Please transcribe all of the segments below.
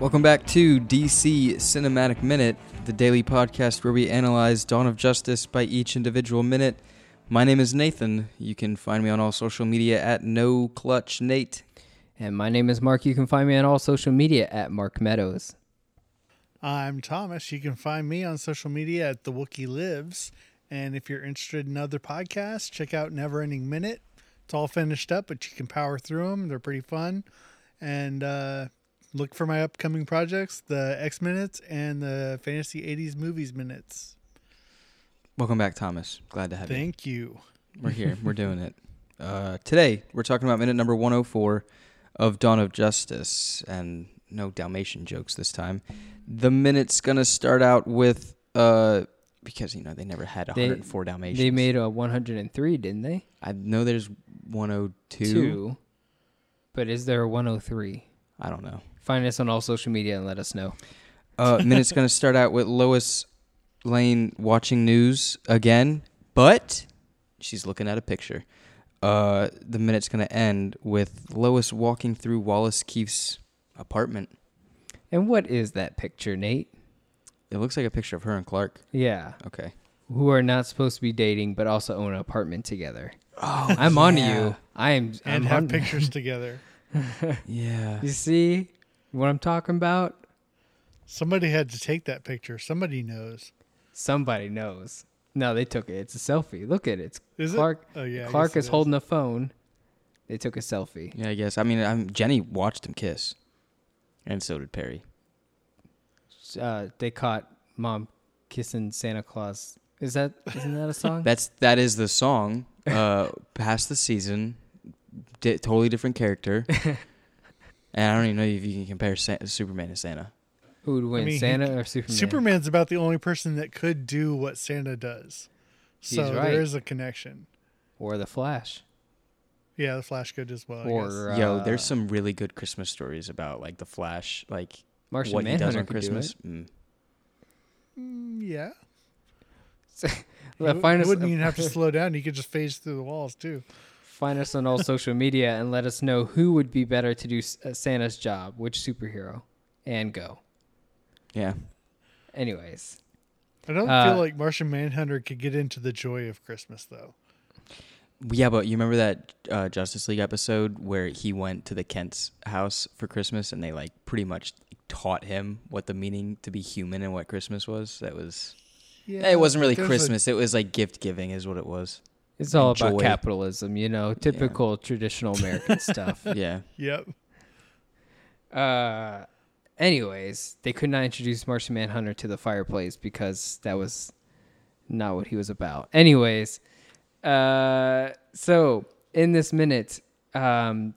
Welcome back to DC Cinematic Minute, the daily podcast where we analyze Dawn of Justice by each individual minute. My name is Nathan. You can find me on all social media at No Clutch Nate. And my name is Mark. You can find me on all social media at Mark Meadows. I'm Thomas. You can find me on social media at The Wookie Lives. And if you're interested in other podcasts, check out Never Ending Minute. It's all finished up, but you can power through them. They're pretty fun. And uh, look for my upcoming projects, the X Minutes and the Fantasy 80s Movies Minutes. Welcome back, Thomas. Glad to have Thank you. Thank you. We're here. We're doing it. Uh, today, we're talking about minute number 104 of Dawn of Justice. And no Dalmatian jokes this time. The minute's going to start out with. Uh, because you know they never had They- 104 Dalmatians. They made a 103, didn't they? I know there's 102. Two. But is there a 103? I don't know. Find us on all social media and let us know. Uh, minute's going to start out with Lois Lane watching news again, but she's looking at a picture. Uh, the minute's going to end with Lois walking through Wallace Keefe's apartment. And what is that picture, Nate? It looks like a picture of her and Clark. Yeah. Okay. Who are not supposed to be dating but also own an apartment together. Oh, I'm on to you. I am. And I'm have on- pictures together. Yeah. You see what I'm talking about? Somebody had to take that picture. Somebody knows. Somebody knows. No, they took it. It's a selfie. Look at it. It's Is Clark. it? Oh, yeah. Clark guess is holding a phone. They took a selfie. Yeah, I guess. I mean, I'm, Jenny watched him kiss, and so did Perry. Uh, they caught mom kissing Santa Claus. Is that isn't that a song? That's that is the song. Uh, past the season, di- totally different character. and I don't even know if you can compare Sa- Superman to Santa. Who would win, mean, he- Santa or Superman? Superman's about the only person that could do what Santa does. So right. there is a connection. or the Flash? Yeah, the Flash could as well. I guess. Or Yo, uh, there's some really good Christmas stories about like the Flash, like Martian what he does Manhunter on could Christmas. do Mm. Mm, yeah. it. You Well, find us, wouldn't even have to slow down. You could just phase through the walls too. Find us on all social media and let us know who would be better to do uh, Santa's job, which superhero, and go. Yeah, Anyways, I don't Uh, feel like Martian Manhunter could get into the joy of Christmas though. yeah, but you remember that uh, Justice League episode where he went to the Kent's house for Christmas, and they like pretty much taught him what the meaning to be human and what Christmas was. That was. Yeah, it wasn't really there's a- Christmas. It was like gift giving, is what it was. It's all Enjoy. about capitalism, you know, typical traditional American stuff. Yeah. yep. Uh, anyways, they could not introduce Martian Manhunter to the fireplace because that was not what he was about. Anyways, uh, so in this minute, um,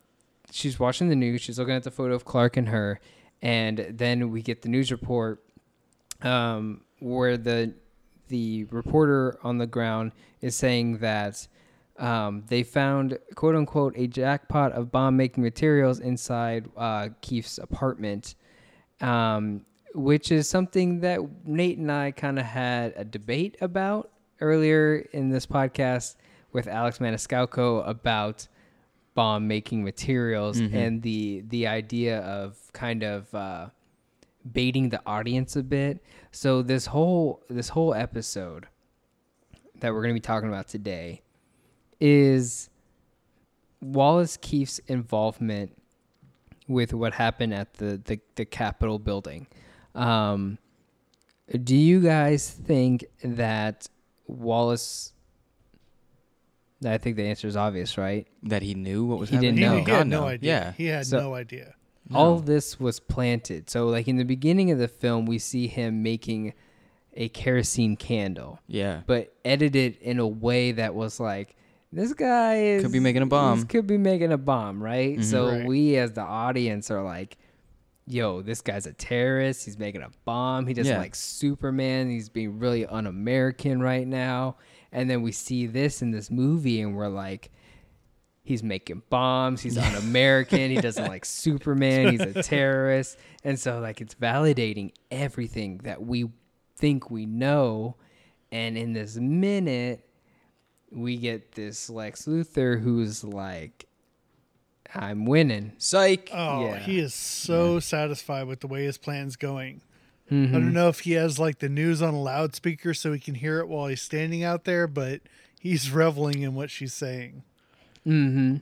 she's watching the news. She's looking at the photo of Clark and her, and then we get the news report um, where the the reporter on the ground is saying that um, they found quote unquote a jackpot of bomb making materials inside uh, Keefe's apartment, um, which is something that Nate and I kind of had a debate about earlier in this podcast with Alex Maniscalco about bomb making materials and the the idea of kind of uh, baiting the audience a bit. So this whole this whole episode that we're going to be talking about today is Wallace Keefe's involvement with what happened at the the, the Capitol building. Um, do you guys think that Wallace? I think the answer is obvious, right? That he knew what was He happening. didn't He, know. he had no, no. idea. Yeah. He had So- no idea. All No. of this was planted. So, like in the beginning of the film, we see him making a kerosene candle, Yeah. but edited in a way that was like, this guy is Could be making a bomb. this Could be making a bomb, right? Mm-hmm. So Right. we, as the audience, are like, "Yo, this guy's a terrorist. He's making a bomb. He doesn't Yeah. like Superman. He's being really un-American right now." And then we see this in this movie, and we're like. He's making bombs. He's un-American. he doesn't like Superman. He's a terrorist, and so like it's validating everything that we think we know. And in this minute, we get this Lex Luthor who's like, I'm winning. Psych. Oh, Yeah. he is so satisfied with the way his plan's going. Mm-hmm. I don't know if he has like the news on a loudspeaker so he can hear it while he's standing out there, but he's reveling in what she's saying. Mm-hmm.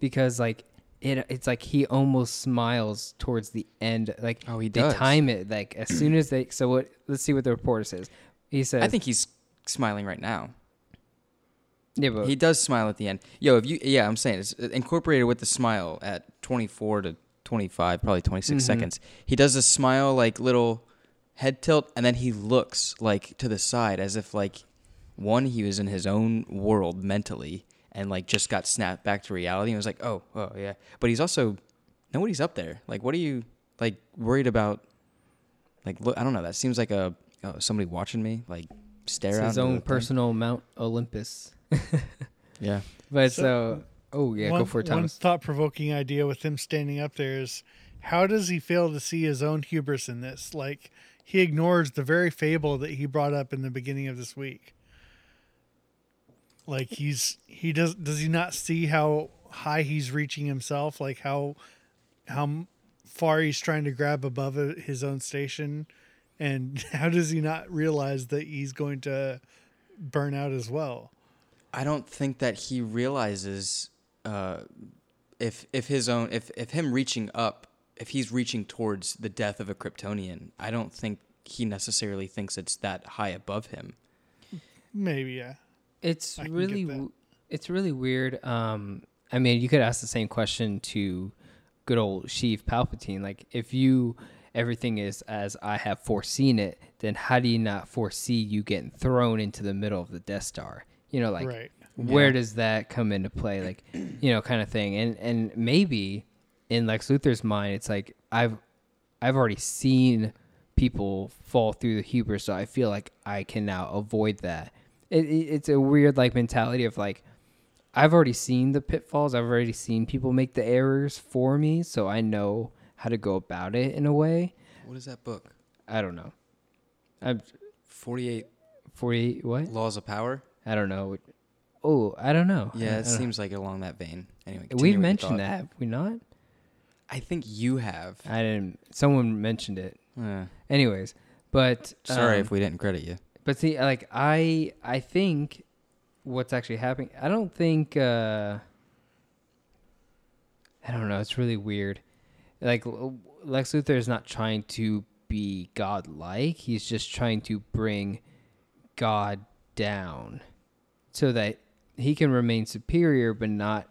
Because like it, it's like he almost smiles towards the end. Like Oh, he they does. time it like as soon as they. So what? Let's see what the reporter says. He says, I think he's smiling right now. yeah, but He does smile at the end. Yo, if you yeah, I'm saying it's incorporated with the smile at 24 to 25, probably 26 Mhm. seconds. He does a smile like little head tilt and then he looks like to the side as if like one he was in his own world mentally and like just got snapped back to reality and was like, "Oh, oh yeah." But he's also nobody's up there. Like what are you like worried about like look, I don't know, that seems like a oh, somebody watching me like stare it's out his own the thing. personal Mount Olympus. Yeah. But So- so, oh yeah, one, go for it, One thought provoking idea with him standing up there is how does he fail to see his own hubris in this? Like, he ignores the very fable that he brought up in the beginning of this week. Like he's he does does he not see how high he's reaching himself? Like how how far he's trying to grab above his own station, and how does he not realize that he's going to burn out as well? I don't think that he realizes uh, if if his own if if him reaching up if he's reaching towards the death of a Kryptonian. I don't think he necessarily thinks it's that high above him. Maybe yeah. It's I can get really, it's really weird. Um, I mean, you could ask the same question to good old Sheev Palpatine. Like, if you everything is as I have foreseen it, then how do you not foresee you getting thrown into the middle of the Death Star? You know, like right. where Yeah. does that come into play? Like, you know, kind of thing. And and maybe in Lex Luthor's mind, it's like I've I've already seen people fall through the hubris, so I feel like I can now avoid that. It, it, it's a weird like mentality of like I've already seen the pitfalls. I've already seen people make the errors for me, so I know how to go about it in a way. What is that book? I don't know. I'm Forty eight 48 what? Laws of Power. I don't know. Oh, I don't know. Yeah, it don't know. seems like along that vein. Anyway, We've mentioned that, have we not? I think you have. I didn't. Someone mentioned it. Uh, Anyways, but sorry um, if we didn't credit you. But see, like I, I think what's actually happening. I don't think. uh I don't know. It's really weird. Like Lex Luthor is not trying to be godlike. He's just trying to bring God down, so that he can remain superior, but not.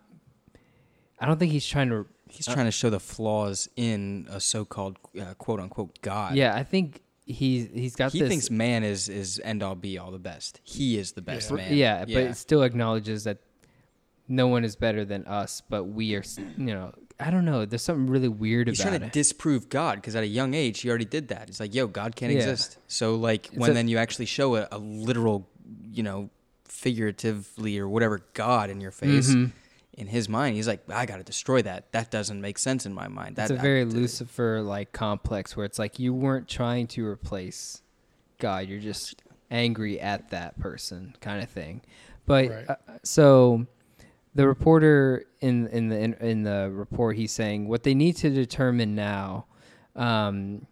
I don't think he's trying to He's trying to show the flaws in a so-called uh, quote unquote God. Yeah, I think he's he's got he this. thinks man is is end all be all the best. He is the best Yeah. man. yeah, but it still acknowledges that no one is better than us, but we are. You know, I don't know. There's something really weird he's about trying to it. disprove God because at a young age he already did that. He's like, "Yo, God can't Yeah. exist." So like when a- then you actually show a, a literal, you know, figuratively or whatever God in your face, Mhm. In his mind, he's like, "I got to destroy that. That doesn't make sense in my mind." That it's a very I- Lucifer like complex where it's like you weren't trying to replace God. You're just angry at that person, kind of thing. But Right. uh, so the reporter in in the in, in the report he's saying what they need to determine now. Um,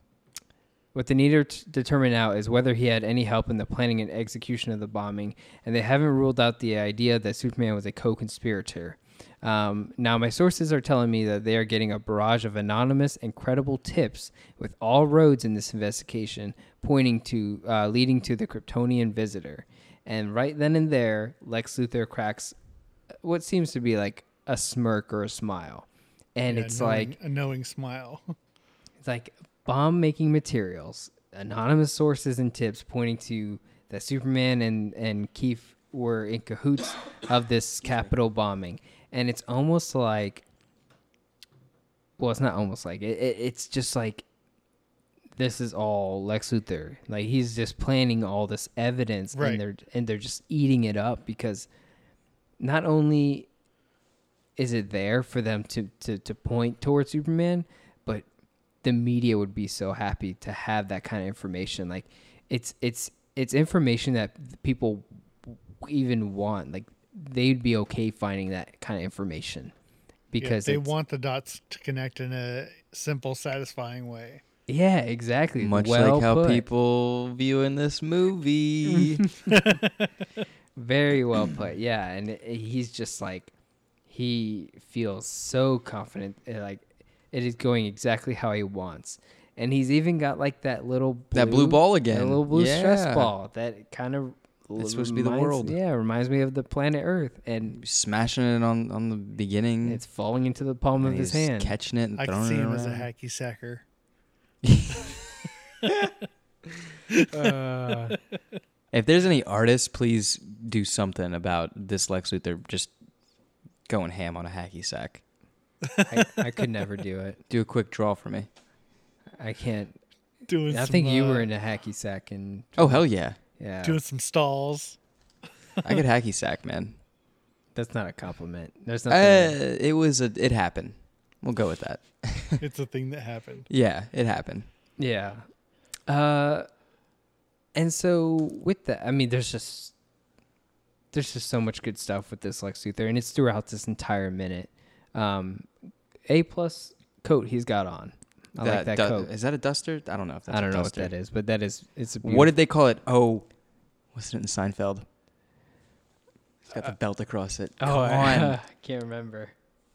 what they need to t- determine now is whether he had any help in the planning and execution of the bombing, and they haven't ruled out the idea that Superman was a co-conspirator. Um, now, my sources are telling me that they are getting a barrage of anonymous and credible tips, with all roads in this investigation pointing to uh, leading to the Kryptonian visitor. And right then and there, Lex Luthor cracks what seems to be like a smirk or a smile, and Yeah, it's knowing- like a knowing smile. it's like bomb making materials, anonymous sources and tips pointing to that Superman and, and Keith were in cahoots of this Capitol bombing. And it's almost like, well, it's not almost like it, it it's just like this is all Lex Luthor. Like he's just planning all this evidence, Right. and they're and they're just eating it up because not only is it there for them to to to point towards Superman, but the media would be so happy to have that kind of information. Like it's it's it's information that people even want. Like they'd be okay finding that kind of information because they want the dots to connect in a simple, satisfying way. Yeah, exactly. Much well like how put. people view in this movie. Very well put. Yeah, and he's just like he feels so confident, uh, like it is going exactly how he wants. And he's even got like that little blue, that blue ball that again. little blue stress ball that kind of It's supposed to be the world. Yeah, it reminds me of the planet Earth, and Smashing it on on the beginning. it's falling into the palm of his he's hand. catching it and I can throwing see it him as a around. hacky sacker. Uh, If there's any artists, please do something about this Lex Luthor just going ham on a hacky sack. I, I could never do it. Do a quick draw for me. I can't. Doing I some, think you uh, were in a hacky sack and Oh hell yeah, yeah. doing some stalls. I could hacky sack, man. That's not a compliment. There's Uh, nothing. it was a it happened. We'll go with that. it's a thing that happened. Yeah, it happened. Yeah. Uh and so with that, I mean there's just there's just so much good stuff with this Lex Luthor and it's throughout this entire minute. Um A plus coat he's got on. I like that du- coat. Is that a duster? I don't know if that's I don't a know what that is, but that is it's a What did they call it? Oh, wasn't it in Seinfeld? It's got the belt across it. Oh, Come I, on. can't remember.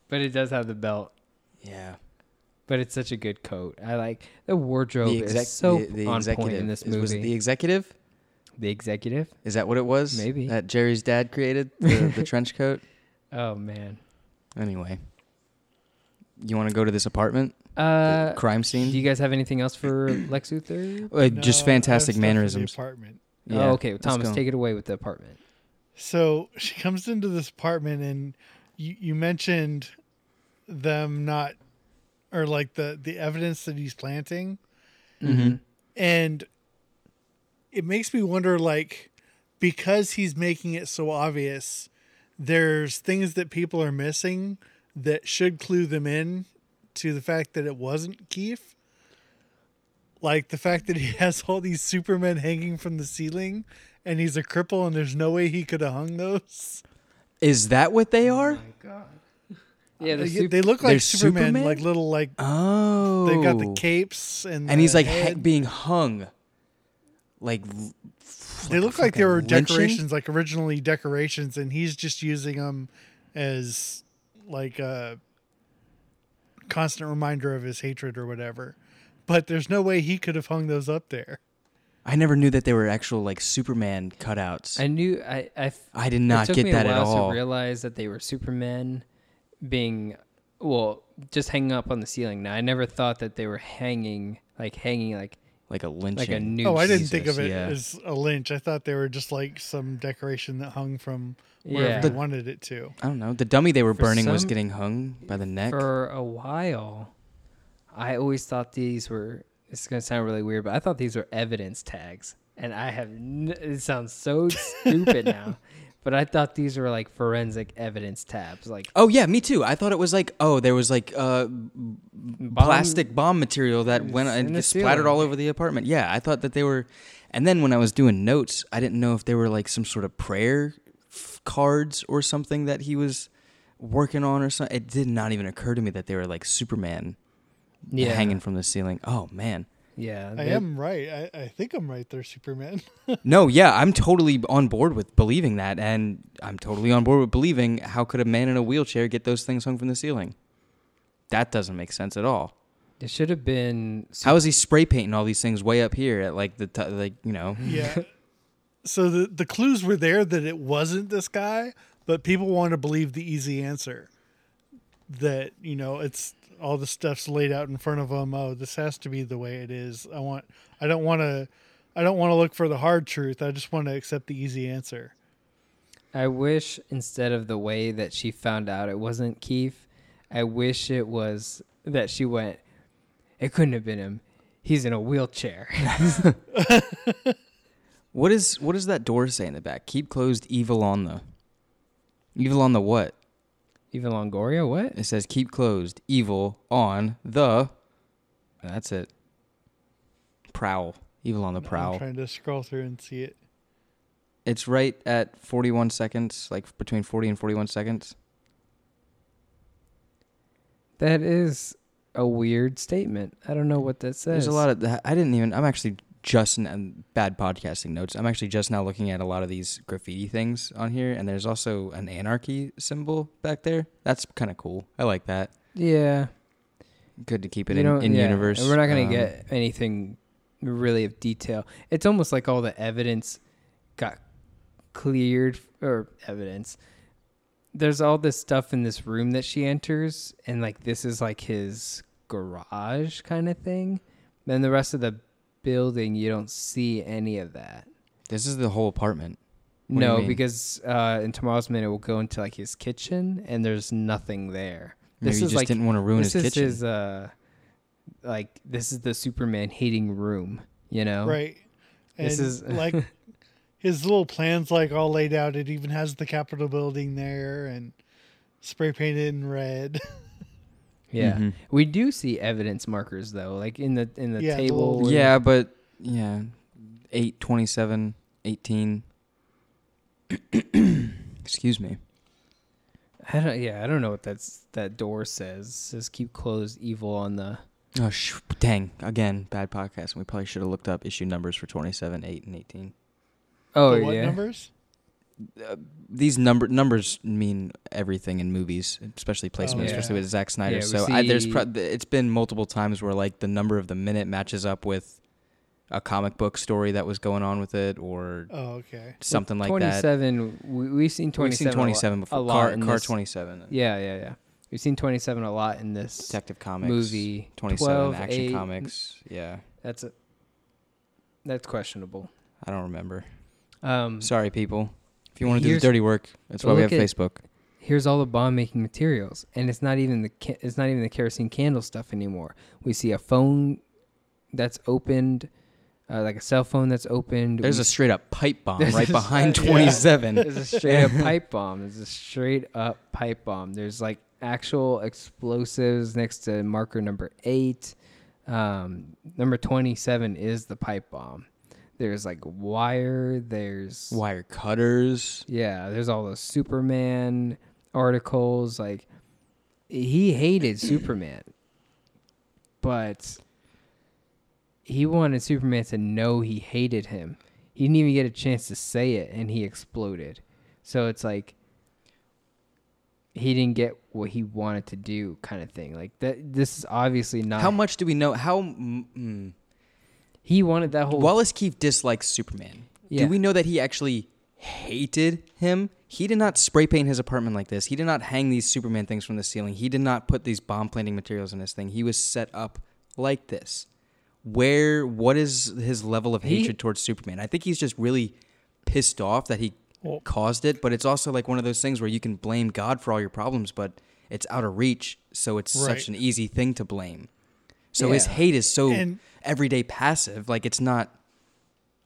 But it does have the belt. yeah. But it's such a good coat. I like the wardrobe The exec- is so the, the on executive point in this is- movie. Was it the executive? the executive? Is that what it was? Maybe. that Jerry's dad created the, the trench coat. Oh man. Anyway, you want to go to this apartment? Uh, crime scene. do you guys have anything else for Lex Luthor? Uh, No, just fantastic stuff for the mannerisms. apartment. Yeah, oh, okay. let's Thomas, go. take it away with the apartment. So she comes into this apartment, and you, you mentioned them not, or like the the evidence that he's planting, Mhm. and it makes me wonder, like, because he's making it so obvious, there's things that people are missing that should clue them in to the fact that it wasn't Keith. Like the fact that he has all these Supermen hanging from the ceiling and he's a cripple and there's no way he could have hung those. Is that what they are? Oh yeah, the They, super, they look like they're Superman, Superman? like little like Oh, they got the oh. capes and and he's like ha- head. being hung, like they look like they were lynching? decorations, like originally decorations, and he's just using them as like a constant reminder of his hatred or whatever. But there's no way he could have hung those up there. I never knew that they were actual like Superman cutouts. I knew I I, f- I did it not took get me that a at while all. to realize that they were Supermen being well just hanging up on the ceiling. Now I never thought that they were hanging like hanging like like a lynching. like a noose. oh, I didn't think of it yeah. as a lynch. I thought they were just like some decoration that hung from wherever yeah. they wanted it to. I don't know. The dummy they were For burning was getting hung by the neck. For a while, I always thought these were. It's gonna sound really weird, but I thought these were evidence tags, and I have. N- it sounds so stupid now, but I thought these were like forensic evidence tabs, like Oh yeah, me too. I thought it was like oh, there was like uh, plastic bomb material that went and the it splattered all over the apartment. Yeah, I thought that they were. And then when I was doing notes, I didn't know if they were like some sort of prayer f- cards or something that he was working on or something. It did not even occur to me that they were like Superman yeah, hanging from the ceiling. Oh man. Yeah, I they- am right. I, I think I'm right there, Superman. No, yeah, I'm totally on board with believing that, and I'm totally on board with believing how could a man in a wheelchair get those things hung from the ceiling? That doesn't make sense at all. It should have been. How is he spray painting all these things way up here at like the t- like you know? yeah. So the the clues were there that it wasn't this guy, but people want to believe the easy answer. That you know, it's all the stuff's laid out in front of them. Oh, this has to be the way it is. I want. I don't want to. I don't want to look for the hard truth. I just want to accept the easy answer. I wish instead of the way that she found out it wasn't Keith, I wish it was that she went. It couldn't have been him. He's in a wheelchair. What is what does that door say in the back? Keep closed. Evil on the. Evil on the what? Even Longoria, what? It says keep closed. Evil on the. That's it. Prowl. Evil on the I'm prowl. trying to scroll through and see it. It's right at 41 seconds, like between 40 and 41 seconds. That is a weird statement. I don't know what that says. There's a lot of that. I didn't even. I'm actually just n- bad podcasting notes. I'm actually just now looking at a lot of these graffiti things on here, and there's also an anarchy symbol back there. That's kind of cool. I like that. Yeah. Good to keep it You in, in yeah, universe. And we're not going Um, to get anything really of detail. It's almost like all the evidence got cleared or evidence. There's all this stuff in this room that she enters and like this is like his garage kind of thing. Then the rest of the building you don't see any of that. This is the whole apartment. What no, because uh, in tomorrow's minute we'll go into like his kitchen and there's nothing there. Maybe This you is just like didn't want to ruin this his is kitchen. his uh like this is the Superman hating room, you know? Right. And This is- like his little plans like all laid out. It even has the Capitol building there and spray painted in red. Yeah. Mhm. We do see evidence markers though, like in the in the Yeah, table. little- where- Yeah, but yeah, eight twenty seven, eighteen. Excuse me. I don't yeah, I don't know what that's that door says. It says keep closed evil on the Oh, sh- dang! Again, bad podcast. We probably should have looked up issue numbers for twenty seven, eight, and eighteen. Oh the what yeah. numbers? These number numbers mean everything in movies, especially placement, yeah. especially with Zack Snyder. Yeah, we so I, there's see- pro- it's been multiple times where like the number of the minute matches up with a comic book story that was going on with it, or Oh, okay. something like that. 27 we, we've seen 27 We've seen a lot- twenty seven a before. lot Car, in car this- twenty seven. Yeah, yeah, yeah. We've seen 27 a lot in this Detective Comics movie. 27 12, Action 8, Comics. Yeah, That's a That's questionable. I don't remember. Um Sorry, people. If you want to do the Here's- dirty work, that's why we have look at- Facebook. here's all the bomb making materials and it's not even the ca- it's not even the kerosene candle stuff anymore we see a phone that's opened uh, like a cell phone that's opened There's we a straight up pipe bomb There's right a- behind yeah. 27. there's a straight up pipe bomb there's a straight up pipe bomb there's like actual explosives next to marker number eight um, number 27 is the pipe bomb there's like wire there's Wire cutters. Yeah, there's all those Superman articles. Like, he hated Superman, but he wanted Superman to know he hated him. He didn't even get a chance to say it, and he exploded. So it's like he didn't get what he wanted to do, kind of thing. Like that. This is obviously not. How much do we know? How mm. He wanted that whole. Wallace Keefe dislikes Superman. Yeah. Do we know that he actually hated him? He did not spray paint his apartment like this. He did not hang these Superman things from the ceiling. He did not put these bomb planting materials in his thing. He was set up like this. Where what is his level of He- hatred towards Superman? I think he's just really pissed off that he Well- caused it, but it's also like one of those things where you can blame God for all your problems, but it's out of reach, so it's such Right. an easy thing to blame. So his hate is so And- everyday passive. Like it's not.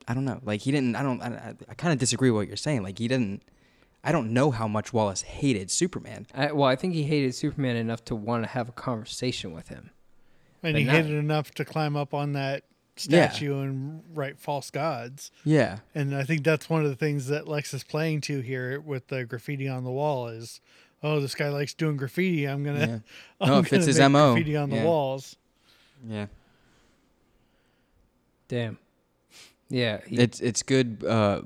I don't know. Like he didn't. I don't. I, I, I kind of disagree with what you're saying. Like he didn't. I don't know how much Wallace hated Superman. I, well, I think he hated Superman enough to want to have a conversation with him. And he not- hated enough to climb up on that Yeah. statue and write false gods. Yeah. And I think that's one of the things that Lex is playing to here with the graffiti on the wall is, oh, this guy likes doing graffiti. I'm gonna, Yeah. I'm oh, No, it fits gonna his make MO. Graffiti on the walls. Yeah. Damn. Yeah. he- It's it's good. Uh,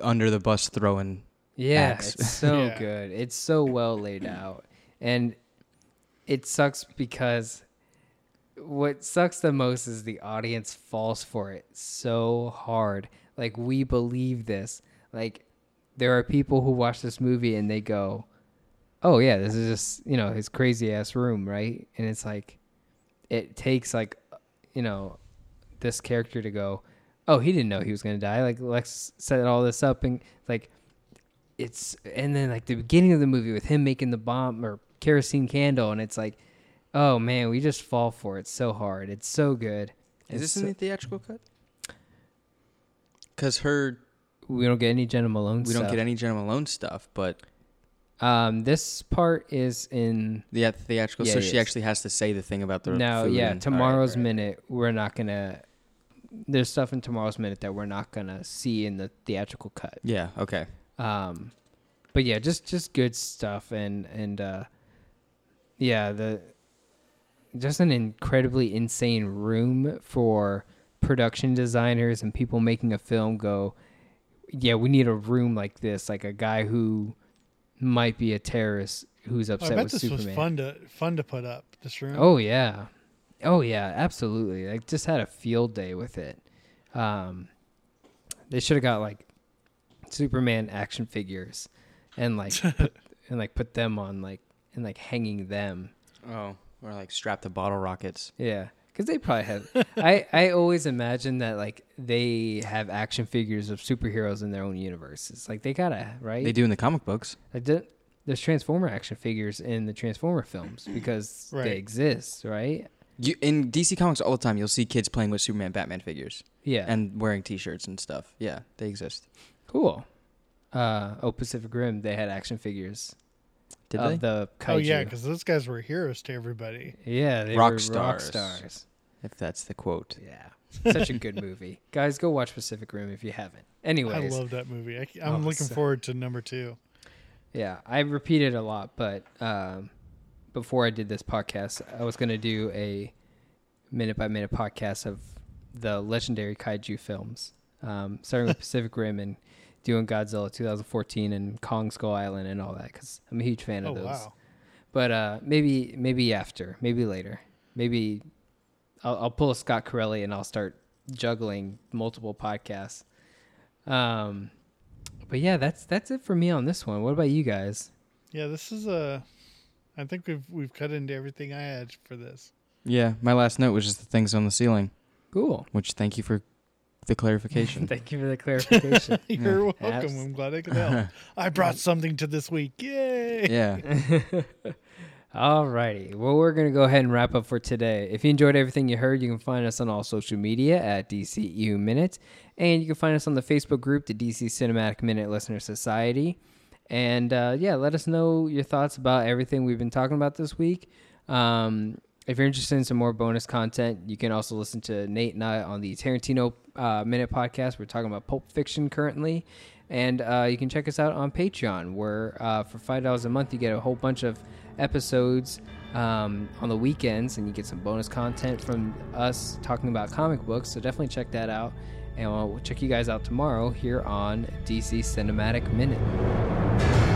under the bus throwing. yeah. axe. It's so Yeah. good. It's so well laid out, and it sucks because what sucks the most is the audience falls for it so hard. Like we believe this. Like there are people who watch this movie and they go, "Oh yeah, this is just you know his crazy ass room, right?" And it's like, it takes like, you know, this character to go, "Oh, he didn't know he was gonna die." Like Lex set all this up and like, it's and then like the beginning of the movie with him making the bomb or kerosene candle, and it's like, oh man, we just fall for it so hard. It's so good. Is It's this in the theatrical cut? Because her, we don't get any Jena Malone. we don't get any Jena Malone stuff, but Um, this part is in the theatrical. Yeah, so she is. actually has to say the thing about the no, food yeah. and- Tomorrow's right. minute, we're not gonna. There's stuff in tomorrow's minute that we're not gonna see in the theatrical cut. Yeah. Okay. Um, but yeah, just just good stuff, and and uh, yeah, the just an incredibly insane room for production designers and people making a film go, yeah, we need a room like this, like a guy who might be a terrorist who's upset I upset bet with this Superman. was fun to fun to put up. This room. Oh yeah, oh yeah, absolutely. I just had a field day with it. Um, they should have got like Superman action figures, and like put, and like put them on like and like hanging them. Oh, or like strapped to bottle rockets. Yeah, because they probably have. I I always imagine that like they have action figures of superheroes in their own universes. Like they gotta right. They do in the comic books. Like the, there's Transformer action figures in the Transformer films because Right. they exist, right? You, in DC Comics all the time, you'll see kids playing with Superman, Batman figures, Yeah. and wearing T-shirts and stuff. Yeah, they exist. Cool. Uh, oh, Pacific Rim, they had action figures Did of they? the kaiju. Oh yeah, because those guys were heroes to everybody. yeah, they Rock were rock stars. stars. if that's the quote. Yeah, such a good movie, guys. Go watch Pacific Rim if you haven't. Anyways, I love that movie. I, Oh, am looking so- forward to number two. yeah, I repeat it a lot, but um, before I did this podcast, I was gonna do a minute by minute podcast of the legendary kaiju films, um, starting with Pacific Rim and doing Godzilla 2014 and Kong Skull Island and all that because I'm a huge fan Oh of those. wow. But uh, maybe maybe after, maybe later, maybe I'll, I'll pull a Scott Corelli and I'll start juggling multiple podcasts. Um, but yeah, that's that's it for me on this one. What about you guys? Yeah, this is a. I think we've we've cut into everything I had for this. Yeah, my last note was just the things on the ceiling. Cool. Which thank you for the clarification. Thank you for the clarification. You're welcome. Abs- I'm glad I could help. I brought something to this week. Yay! yeah. All righty. Well, we're going to go ahead and wrap up for today. If you enjoyed everything you heard, you can find us on all social media at DCU Minute. And you can find us on the Facebook group, the DC Cinematic Minute Listener Society. And uh, yeah, let us know your thoughts about everything we've been talking about this week. Um, if you're interested in some more bonus content, you can also listen to Nate and I on the Tarantino uh, Minute podcast. We're talking about Pulp Fiction currently. And uh, you can check us out on Patreon, where uh, for $5 a month, you get a whole bunch of episodes um, on the weekends, and you get some bonus content from us talking about comic books. So definitely check that out. And we'll check you guys out tomorrow here on DC Cinematic Minute.